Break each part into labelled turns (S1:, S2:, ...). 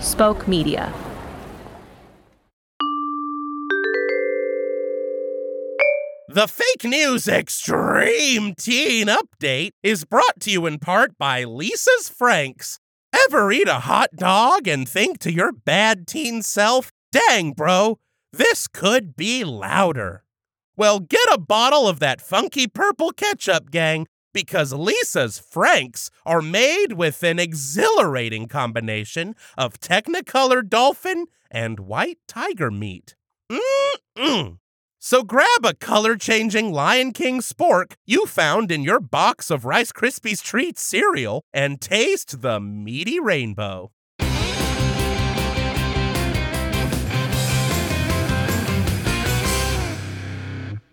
S1: Spoke Media.
S2: The Fake News Extreme Teen Update is brought to you in part by Lisa's Franks. Ever eat a hot dog and think to your bad teen self, dang, bro, this could be louder? Well, get a bottle of that funky purple ketchup, gang, because Lisa's Franks are made with an exhilarating combination of Technicolor dolphin and white tiger meat. Mm-mm. So grab a color changing Lion King spork you found in your box of Rice Krispies Treat cereal and taste the meaty rainbow.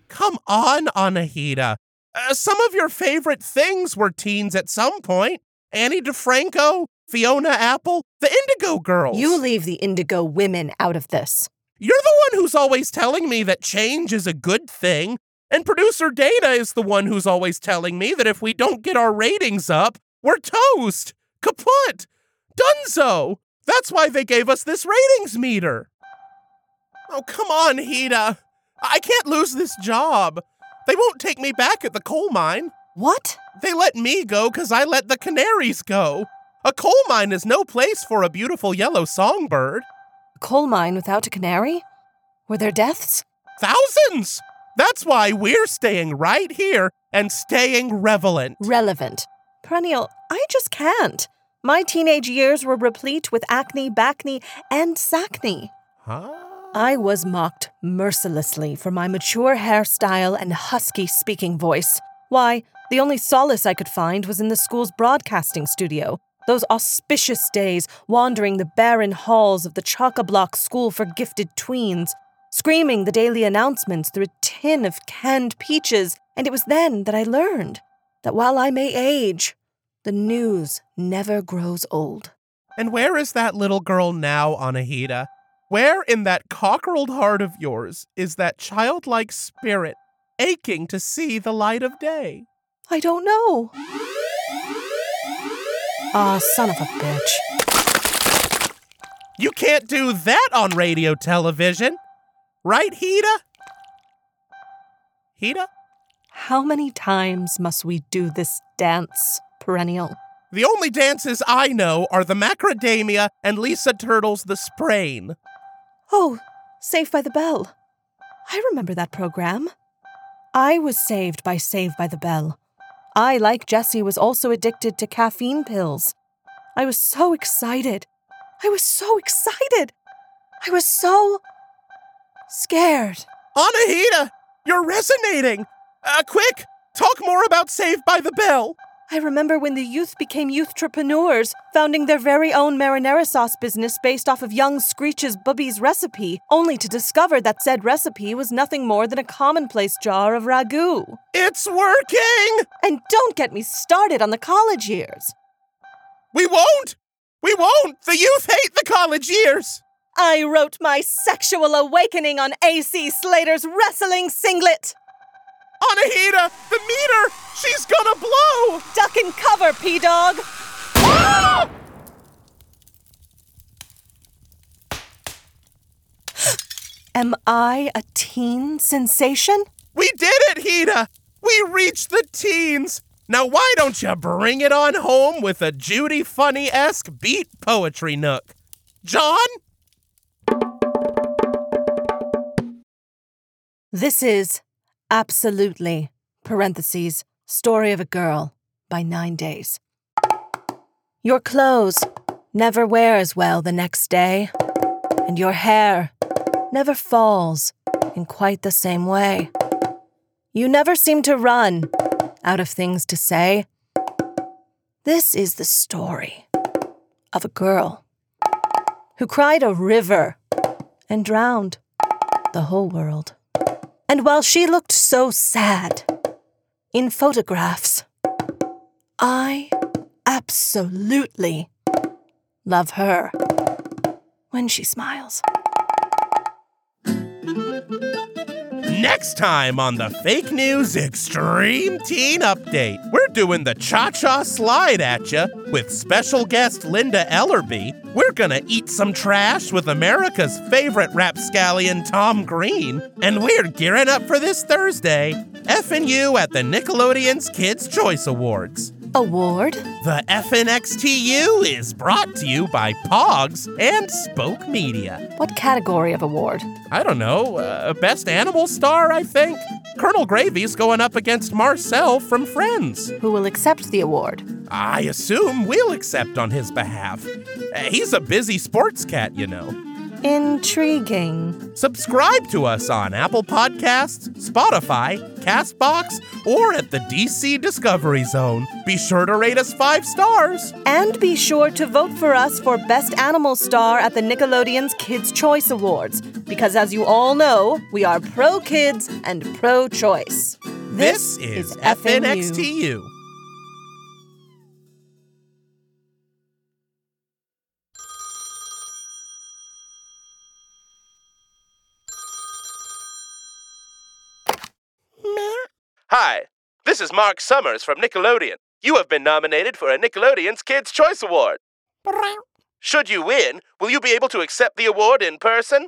S2: Come on, Anahita. Uh, some of your favorite things were teens at some point. Ani DiFranco, Fiona Apple, the Indigo Girls.
S3: You leave the Indigo women out of this.
S2: You're the one who's always telling me that change is a good thing. And producer Dana is the one who's always telling me that if we don't get our ratings up, we're toast, kaput, dunzo. That's why they gave us this ratings meter. Oh, come on, Hida. I can't lose this job. They won't take me back at the coal mine.
S3: What?
S2: They let me go because I let the canaries go. A coal mine is no place for a beautiful yellow songbird.
S3: A coal mine without a canary? Were there deaths?
S2: Thousands! That's why we're staying right here and staying relevant.
S3: Relevant. Perennial, I just can't. My teenage years were replete with acne, bacne, and sacne.
S2: Huh?
S3: I was mocked mercilessly for my mature hairstyle and husky speaking voice. Why, the only solace I could find was in the school's broadcasting studio. Those auspicious days wandering the barren halls of the chock a block school for gifted tweens, screaming the daily announcements through a tin of canned peaches. And it was then that I learned that while I may age, the news never grows old.
S2: And where is that little girl now, Anahita? Where in that cockereled heart of yours is that childlike spirit aching to see the light of day?
S3: I don't know. Ah, son of a bitch.
S2: You can't do that on radio television. Right, Hida? Hida?
S3: How many times must we do this dance, perennial?
S2: The only dances I know are the macadamia and Lisa Turtle's The Sprain.
S3: Oh, Saved by the Bell. I remember that program. I was saved by Saved by the Bell. I, like Jesse, was also addicted to caffeine pills. I was so excited. I was so excited. I was so scared.
S2: Anahita, you're resonating. Uh, quick, talk more about Saved by the Bell.
S3: I remember when the youth became youth-trepreneurs, founding their very own marinara sauce business based off of young Screech's Bubby's recipe, only to discover that said recipe was nothing more than a commonplace jar of ragu.
S2: It's working!
S3: And don't get me started on the college years.
S2: We won't! We won't! The youth hate the college years!
S3: I wrote my sexual awakening on AC Slater's wrestling singlet.
S2: Anahita, the meter! She's gonna blow!
S3: Duck and cover, P Dog!
S2: Ah!
S3: Am I a teen sensation?
S2: We did it, Hida! We reached the teens! Now, why don't you bring it on home with a Judy Funnie esque beat poetry nook? John?
S3: This is absolutely, parentheses, Story of a Girl by Nine Days. Your clothes never wear as well the next day, and your hair never falls in quite the same way. You never seem to run out of things to say. This is the story of a girl who cried a river and drowned the whole world. And while she looked so sad in photographs, I absolutely love her when she smiles.
S2: Next time on the Fake News Extreme Teen Update, we're doing the cha cha slide at you with special guest Linda Ellerbee. We're gonna eat some trash with America's favorite rapscallion, Tom Green. And we're gearing up for this Thursday, you at the Nickelodeon's Kids' Choice Awards.
S3: Award?
S2: The FNXTU is brought to you by Pogs and Spoke Media.
S3: What category of award?
S2: I don't know, uh, Best Animal Star, I think? Colonel Gravy's going up against Marcel from Friends.
S3: Who will accept the award?
S2: I assume we'll accept on his behalf. Uh, He's a busy sports cat, you know.
S3: Intriguing.
S2: Subscribe to us on Apple Podcasts, Spotify, Castbox, or at the DC Discovery Zone. Be sure to rate us five stars.
S3: And be sure to vote for us for Best Animal Star at the Nickelodeon's Kids' Choice Awards, because as you all know, we are pro kids and pro choice.
S2: This, is FNXTU. Hi, this is Mark Summers from Nickelodeon. You have been nominated for a Nickelodeon's Kids' Choice Award. Should you win, will you be able to accept the award in person?